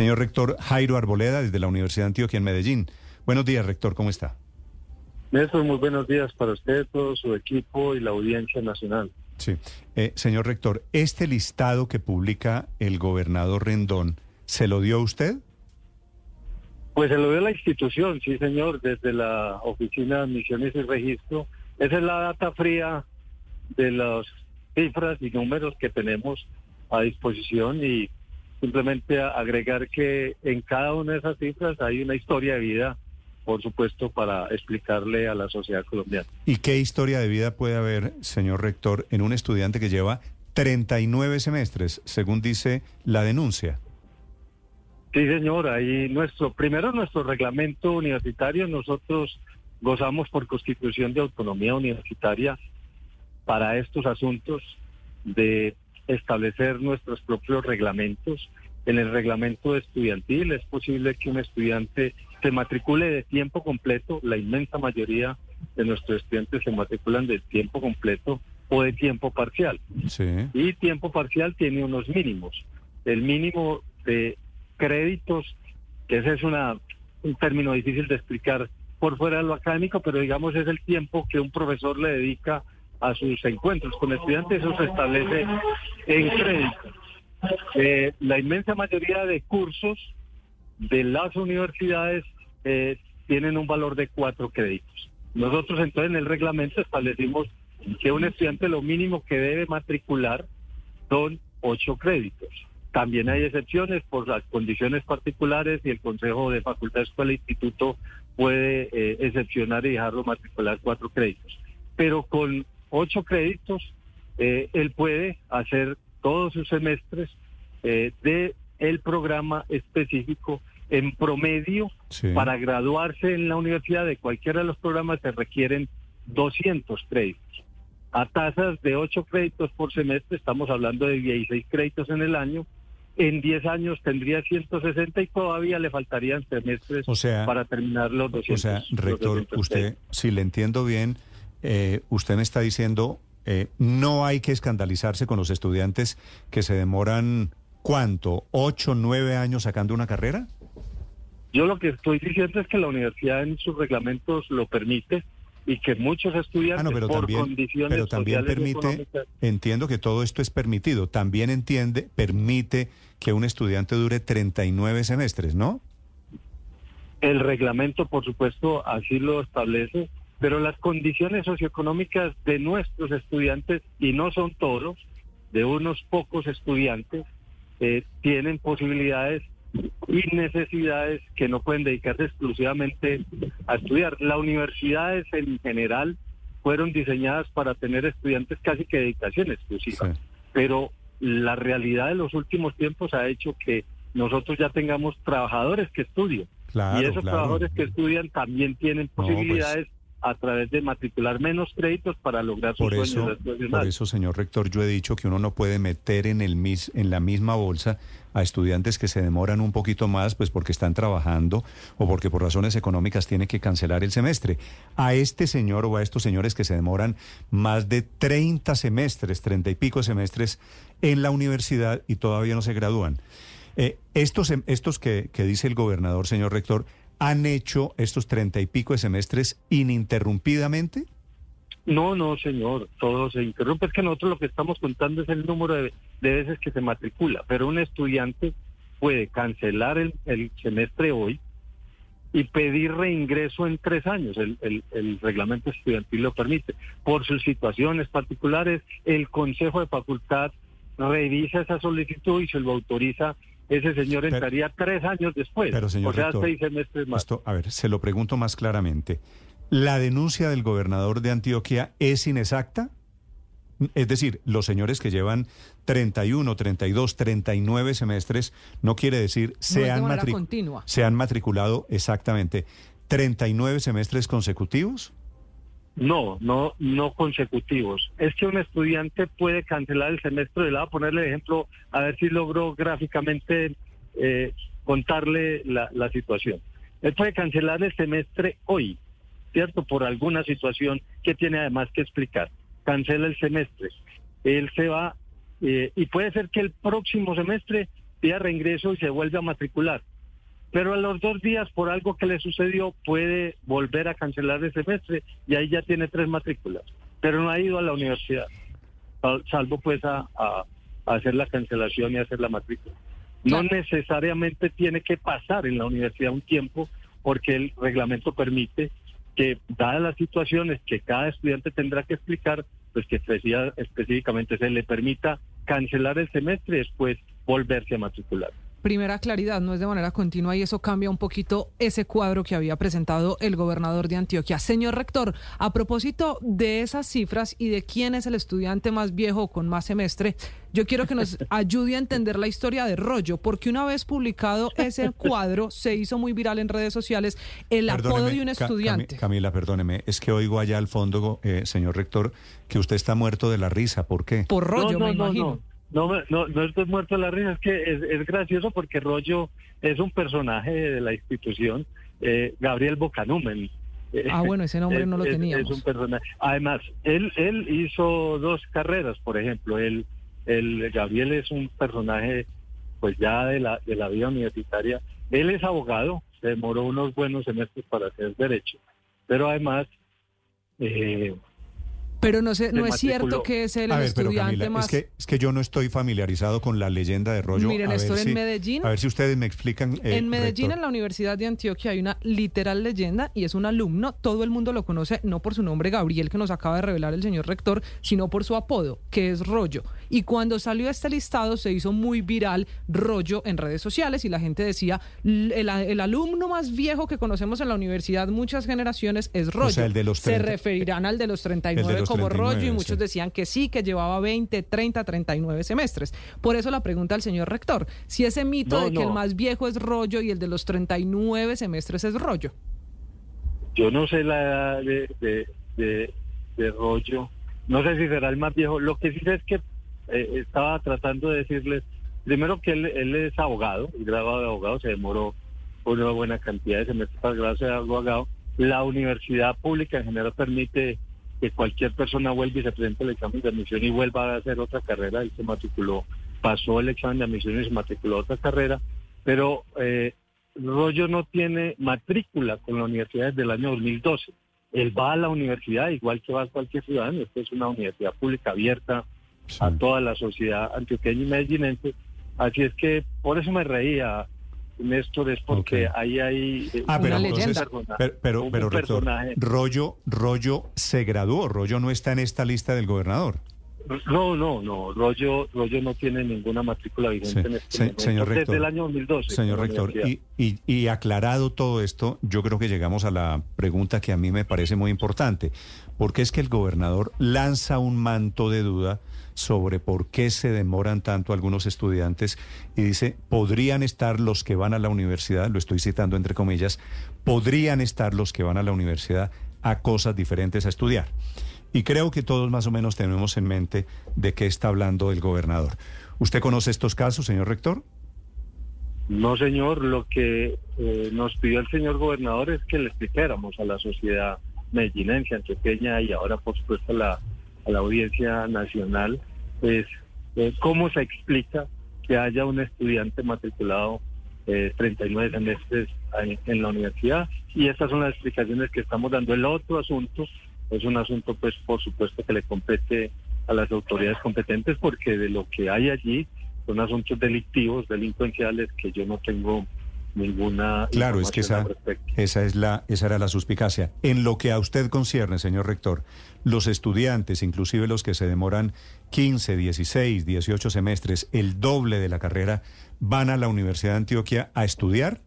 Señor rector Jairo Arboleda, desde la Universidad de Antioquia en Medellín. Buenos días, rector, ¿cómo está? Néstor, muy buenos días para usted, todo su equipo y la audiencia nacional. Sí. Eh, señor rector, ¿este listado que publica el gobernador Rendón, ¿se lo dio usted? Pues se lo dio la institución, sí, señor, desde la Oficina de Admisiones y Registro. Esa es la data fría de las cifras y números que tenemos a disposición y simplemente agregar que en cada una de esas cifras hay una historia de vida, por supuesto, para explicarle a la sociedad colombiana. ¿Y qué historia de vida puede haber, señor rector, en un estudiante que lleva 39 semestres, según dice la denuncia? Sí, señor, ahí nuestro, primero nuestro reglamento universitario, nosotros gozamos por constitución de autonomía universitaria para estos asuntos de establecer nuestros propios reglamentos. En el reglamento estudiantil es posible que un estudiante se matricule de tiempo completo, la inmensa mayoría de nuestros estudiantes se matriculan de tiempo completo o de tiempo parcial. Y tiempo parcial tiene unos mínimos. El mínimo de créditos, que ese es una, un término difícil de explicar por fuera de lo académico, pero digamos es el tiempo que un profesor le dedica a sus encuentros con estudiantes, eso se establece en crédito. Eh, la inmensa mayoría de cursos de las universidades eh, tienen un valor de cuatro créditos. Nosotros entonces en el reglamento establecimos que un estudiante lo mínimo que debe matricular son ocho créditos. También hay excepciones por las condiciones particulares y el Consejo de Facultad, Escuela e Instituto puede eh, excepcionar y dejarlo matricular cuatro créditos. Pero con ocho créditos, eh, él puede hacer todos sus semestres eh, de el programa específico en promedio para graduarse en la universidad de cualquiera de los programas se requieren 200 créditos. A tasas de 8 créditos por semestre, estamos hablando de 16 créditos en el año, en 10 años tendría 160 y todavía le faltarían semestres para terminar los 200. O sea, rector, usted, si le entiendo bien, eh, usted me está diciendo, eh, no hay que escandalizarse con los estudiantes que se demoran, ¿cuánto? ¿Ocho, nueve años sacando una carrera? Yo lo que estoy diciendo es que la universidad en sus reglamentos lo permite y que muchos estudiantes ah, pero por también, condiciones pero también permite entiendo que todo esto es permitido también entiende permite que un estudiante dure 39 semestres no el reglamento por supuesto así lo establece pero las condiciones socioeconómicas de nuestros estudiantes, y no son todos, de unos pocos estudiantes, eh, tienen posibilidades y necesidades que no pueden dedicarse exclusivamente a estudiar. Las universidades en general fueron diseñadas para tener estudiantes casi que dedicación exclusiva, pero la realidad de los últimos tiempos ha hecho que nosotros ya tengamos trabajadores que estudian. y esos trabajadores que estudian también tienen pues, posibilidades a través de matricular menos créditos para lograr sus por eso, Por eso, señor rector, yo he dicho que uno no puede meter en, el mis, en la misma bolsa a estudiantes que se demoran un poquito más, pues porque están trabajando o porque por razones económicas tiene que cancelar el semestre. A este señor o a estos señores que se demoran más de 30 semestres, 30 y pico semestres en la universidad y todavía no se gradúan. Eh, estos, estos que, que dice el gobernador, señor rector, han hecho estos treinta y pico de semestres ininterrumpidamente? No, no, señor, todo se interrumpe. Es que nosotros lo que estamos contando es el número de, veces que se matricula, pero un estudiante puede cancelar el, semestre hoy y pedir reingreso en tres años. El, el, reglamento estudiantil lo permite. Por sus situaciones particulares, el Consejo de Facultad revisa esa solicitud y se lo autoriza ese señor entraría tres años después. Pero señor o sea, seis semestres más. a ver, se lo pregunto más claramente. ¿La denuncia del gobernador de Antioquia es inexacta? Es decir, los señores que llevan 31, 32, 39 semestres, no quiere decir se, han, se han matriculado exactamente 39 semestres consecutivos. No, no, no consecutivos. Es que un estudiante puede cancelar el semestre. Voy a ponerle ejemplo a ver si logro gráficamente eh, contarle la, la situación. Él puede cancelar el semestre hoy, ¿cierto? Por alguna situación que tiene además que explicar. Cancela el semestre. Él se va eh, y puede ser que el próximo semestre pida reingreso y se vuelve a matricular. Pero a los dos días, por algo que le sucedió, puede volver a cancelar el semestre y ahí ya tiene tres matrículas. Pero no ha ido a la universidad, salvo pues a, a hacer la cancelación y hacer la matrícula. No necesariamente tiene que pasar en la universidad un tiempo porque el reglamento permite que, dadas las situaciones que cada estudiante tendrá que explicar, pues que específicamente se le permita cancelar el semestre y después volverse a matricular primera claridad, no es de manera continua y eso cambia un poquito ese cuadro que había presentado el gobernador de Antioquia. Señor rector, a propósito de esas cifras y de quién es el estudiante más viejo con más semestre, yo quiero que nos ayude a entender la historia de Rollo, porque una vez publicado ese cuadro se hizo muy viral en redes sociales el apodo de un estudiante. Camila, perdóneme, es que oigo allá al fondo, eh, señor rector, que usted está muerto de la risa. ¿Por qué? Por Rollo, me imagino. No, no, no estoy muerto de la risa, es que es, gracioso porque Rollo es un personaje de la institución, eh, Gabriel Bocanumen. Ah, bueno, ese nombre no lo teníamos. Es un personaje. Además, él, él hizo dos carreras, por ejemplo. Él, el Gabriel es un personaje, pues ya de la, de la vida universitaria. Él es abogado, se demoró unos buenos semestres para hacer derecho, pero además eh, pero no, sé, no es cierto que es el estudiante más... Es que, es que yo no estoy familiarizado con la leyenda de Rollo. Miren, esto en Medellín... A ver si ustedes me explican... Eh, en Medellín, en la Universidad de Antioquia, hay una literal leyenda y es un alumno. Todo el mundo lo conoce, no por su nombre Gabriel, que nos acaba de revelar el señor rector, sino por su apodo, que es Rollo. Y cuando salió este listado se hizo muy viral Rollo en redes sociales y la gente decía, el, alumno más viejo que conocemos en la universidad, muchas generaciones, es Rollo. O sea, el de los Se referirán al de los 39 como rollo y muchos decían que sí, que llevaba 20, 30, 39 semestres. Por eso la pregunta al señor rector, si ese mito de que el más viejo es rollo y el de los 39 semestres es rollo. Yo no sé la edad de, rollo, no sé si será el más viejo, lo que sí sé es que eh, estaba tratando de decirles, primero que él, es abogado, y graduado de abogado, se demoró una buena cantidad de semestres para graduarse de abogado. La universidad pública en general permite que cualquier persona vuelva y se presente el examen de admisión y vuelva a hacer otra carrera. y se matriculó, pasó el examen de admisión y se matriculó a otra carrera, pero eh, Rollo no tiene matrícula con la universidad desde el año 2012. Él va a la universidad igual que va a cualquier ciudadano. Esta es una universidad pública abierta a toda la sociedad antioqueña y medellinense. Así es que por eso me reía Néstor, es porque ahí hay ah, pero, pero, pero, Rollo, Rollo se graduó, Rollo no está en esta lista del gobernador. No, no, no. Rollo, Rollo no tiene ninguna matrícula vigente en este señor rector, desde el año 2012. Señor rector, y, y, y, aclarado todo esto, yo creo que llegamos a la pregunta que a mí me parece muy importante. porque es que el gobernador lanza un manto de duda sobre por qué se demoran tanto algunos estudiantes y dice, podrían estar los que van a la universidad, lo estoy citando entre comillas, podrían estar los que van a la universidad a cosas diferentes a estudiar. Y creo que todos más o menos tenemos en mente de qué está hablando el gobernador. ¿Usted conoce estos casos, señor rector? No, señor. Lo que eh, nos pidió el señor gobernador es que le explicáramos a la sociedad medellinense, antioqueña y ahora, por supuesto, a la, audiencia nacional, pues eh, cómo se explica que haya un estudiante matriculado eh, 39 semestres en, en la universidad. Y estas son las explicaciones que estamos dando. El otro asunto es un asunto, pues, por supuesto, que le compete a las autoridades competentes, porque de lo que hay allí son asuntos delictivos, delincuenciales, que yo no tengo ninguna claro es que esa, esa es la esa era la suspicacia. En lo que a usted concierne señor rector los estudiantes inclusive los que se demoran 15 16 18 semestres el doble de la carrera van a la Universidad de Antioquia a estudiar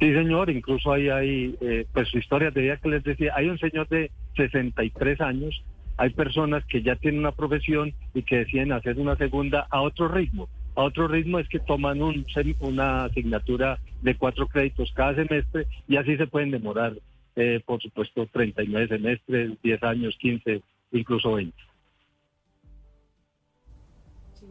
Sí, señor, incluso ahí hay, eh, pues su historia de vida que les decía, hay un señor de 63 años, hay personas que ya tienen una profesión y que deciden hacer una segunda a otro ritmo. A otro ritmo es que toman un, una asignatura de cuatro créditos cada semestre y así se pueden demorar, eh, por supuesto, 39 semestres, 10 años, 15, incluso 20.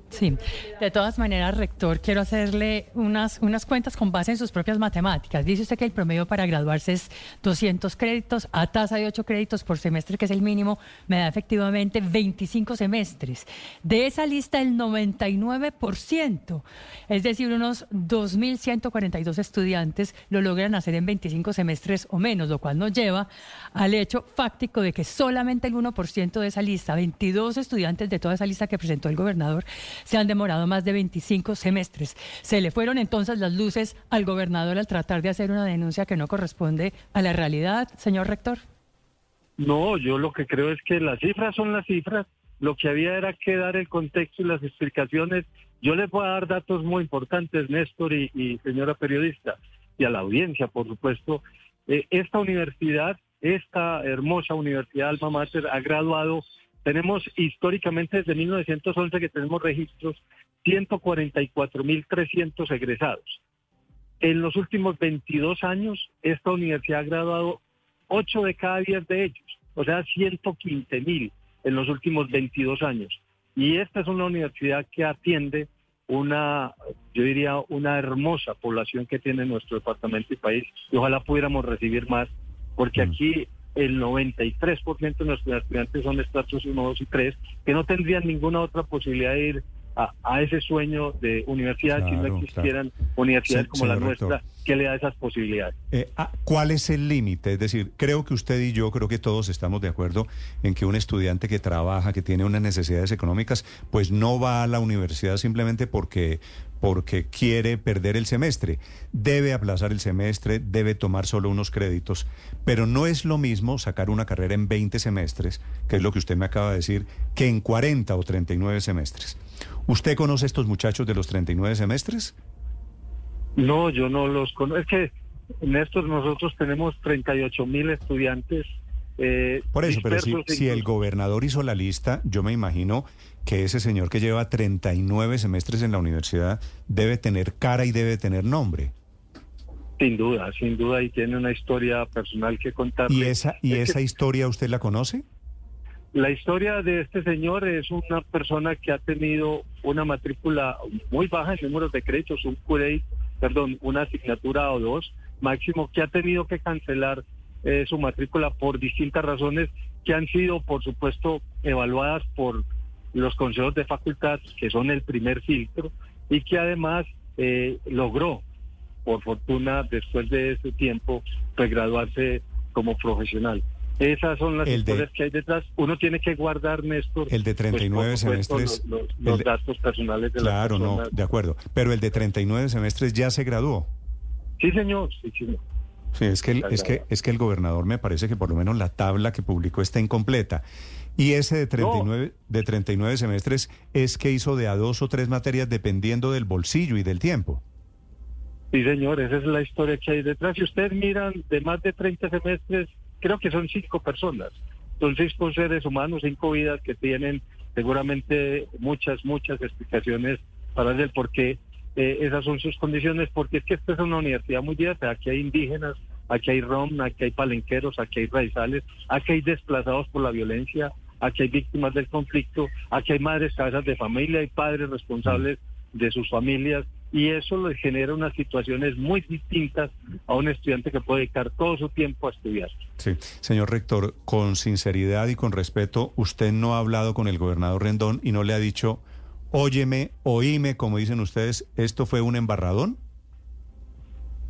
Sí, de todas maneras, rector, quiero hacerle unas, unas cuentas con base en sus propias matemáticas. Dice usted que el promedio para graduarse es 200 créditos a tasa de 8 créditos por semestre, que es el mínimo, me da efectivamente 25 semestres. De esa lista, el 99%, es decir, unos 2.142 estudiantes lo logran hacer en 25 semestres o menos, lo cual nos lleva al hecho fáctico de que solamente el 1% de esa lista, 22 estudiantes de toda esa lista que presentó el gobernador, se han demorado más de 25 semestres. Se le fueron entonces las luces al gobernador al tratar de hacer una denuncia que no corresponde a la realidad, señor rector. No, yo lo que creo es que las cifras son las cifras. Lo que había era que dar el contexto y las explicaciones. Yo les voy a dar datos muy importantes, Néstor y, señora periodista, y a la audiencia, por supuesto. Eh, esta universidad, esta hermosa universidad Alma Mater, ha graduado tenemos históricamente desde 1911 que tenemos registros 144.300 egresados. En los últimos 22 años, esta universidad ha graduado 8 de cada 10 de ellos, o sea, 115.000 en los últimos 22 años. Y esta es una universidad que atiende una, yo diría, una hermosa población que tiene nuestro departamento y país. Y ojalá pudiéramos recibir más, porque aquí el 93% de nuestros estudiantes son estratos 1, 2 y 3, que no tendrían ninguna otra posibilidad de ir a, ese sueño de universidad si no existieran universidades como la nuestra que le da esas posibilidades. Eh, ah, ¿Cuál es el límite? Es decir, creo que usted y yo, creo que todos estamos de acuerdo en que un estudiante que trabaja, que tiene unas necesidades económicas, pues no va a la universidad simplemente porque porque quiere perder el semestre. Debe aplazar el semestre, debe tomar solo unos créditos, pero no es lo mismo sacar una carrera en 20 semestres, que es lo que usted me acaba de decir, que en 40 o 39 semestres. ¿Usted conoce estos muchachos de los 39 semestres? No, yo no los conozco. Es que, Néstor, nosotros tenemos 38 mil estudiantes. Eh, Por eso, pero si, el gobernador hizo la lista, yo me imagino que ese señor que lleva 39 semestres en la universidad debe tener cara y debe tener nombre. Sin duda, sin duda, y tiene una historia personal que contar. ¿Y esa, y esa historia usted la conoce? La historia de este señor es una persona que ha tenido una matrícula muy baja en números de créditos, un curate, perdón, una asignatura o dos máximo, que ha tenido que cancelar eh, su matrícula por distintas razones que han sido, por supuesto, evaluadas por los consejos de facultad, que son el primer filtro, y que además eh, logró, por fortuna, después de ese tiempo, pues graduarse como profesional. Esas son las historias que hay detrás. Uno tiene que guardar, Néstor. El de 39 pues, semestres. Los, datos personales de Claro, no, de acuerdo. Pero el de 39 semestres ya se graduó. Sí, señor. Sí, señor. Sí, es que, el, es, que, es que el gobernador me parece que por lo menos la tabla que publicó está incompleta. Y ese de 39, de 39 semestres es que hizo de a dos o tres materias dependiendo del bolsillo y del tiempo. Sí, señor, esa es la historia que hay detrás. Si ustedes miran de más de 30 semestres, creo que son cinco personas. Son cinco seres humanos, cinco vidas que tienen seguramente muchas, muchas explicaciones para el por qué eh, esas son sus condiciones, porque es que esta es una universidad muy diversa. Aquí hay indígenas, aquí hay rom, aquí hay palenqueros, aquí hay raizales, aquí hay desplazados por la violencia, aquí hay víctimas del conflicto, aquí hay madres cabezas de familia y padres responsables de sus familias y eso le genera unas situaciones muy distintas a un estudiante que puede dedicar todo su tiempo a estudiar. Sí, señor rector, con sinceridad y con respeto, usted no ha hablado con el gobernador Rendón y no le ha dicho, óyeme, oíme, como dicen ustedes, ¿esto fue un embarradón?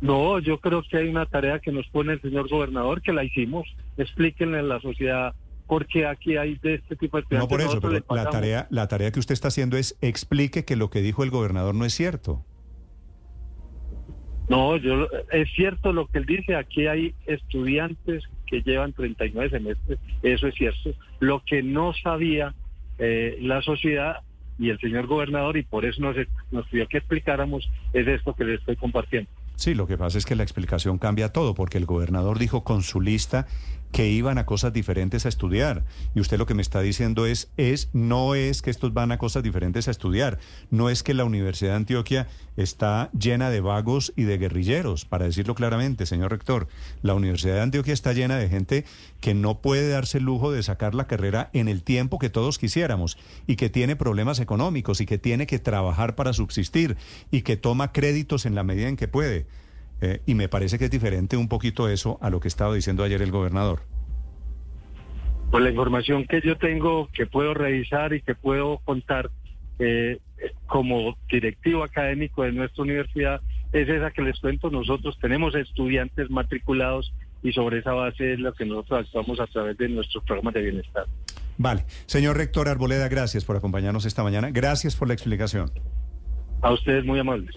No, yo creo que hay una tarea que nos pone el señor gobernador, que la hicimos. Explíquenle a la sociedad porque aquí hay de este tipo de No por eso, pero la tarea, la tarea que usted está haciendo es explique que lo que dijo el gobernador no es cierto. No, yo es cierto lo que él dice, aquí hay estudiantes que llevan 39 semestres, eso es cierto. Lo que no sabía eh, la sociedad y el señor gobernador, y por eso nos, nos pidió que explicáramos, es esto que le estoy compartiendo. Sí, lo que pasa es que la explicación cambia todo, porque el gobernador dijo con su lista que iban a cosas diferentes a estudiar. Y usted lo que me está diciendo es, es, no es que estos van a cosas diferentes a estudiar, no es que la Universidad de Antioquia está llena de vagos y de guerrilleros, para decirlo claramente, señor rector. La Universidad de Antioquia está llena de gente que no puede darse el lujo de sacar la carrera en el tiempo que todos quisiéramos y que tiene problemas económicos y que tiene que trabajar para subsistir y que toma créditos en la medida en que puede. Eh, y me parece que es diferente un poquito eso a lo que estaba diciendo ayer el gobernador. Pues la información que yo tengo, que puedo revisar y que puedo contar eh, como directivo académico de nuestra universidad, es esa que les cuento. Nosotros tenemos estudiantes matriculados y sobre esa base es lo que nosotros actuamos a través de nuestros programas de bienestar. Vale. Señor rector Arboleda, gracias por acompañarnos esta mañana. Gracias por la explicación. A ustedes muy amables.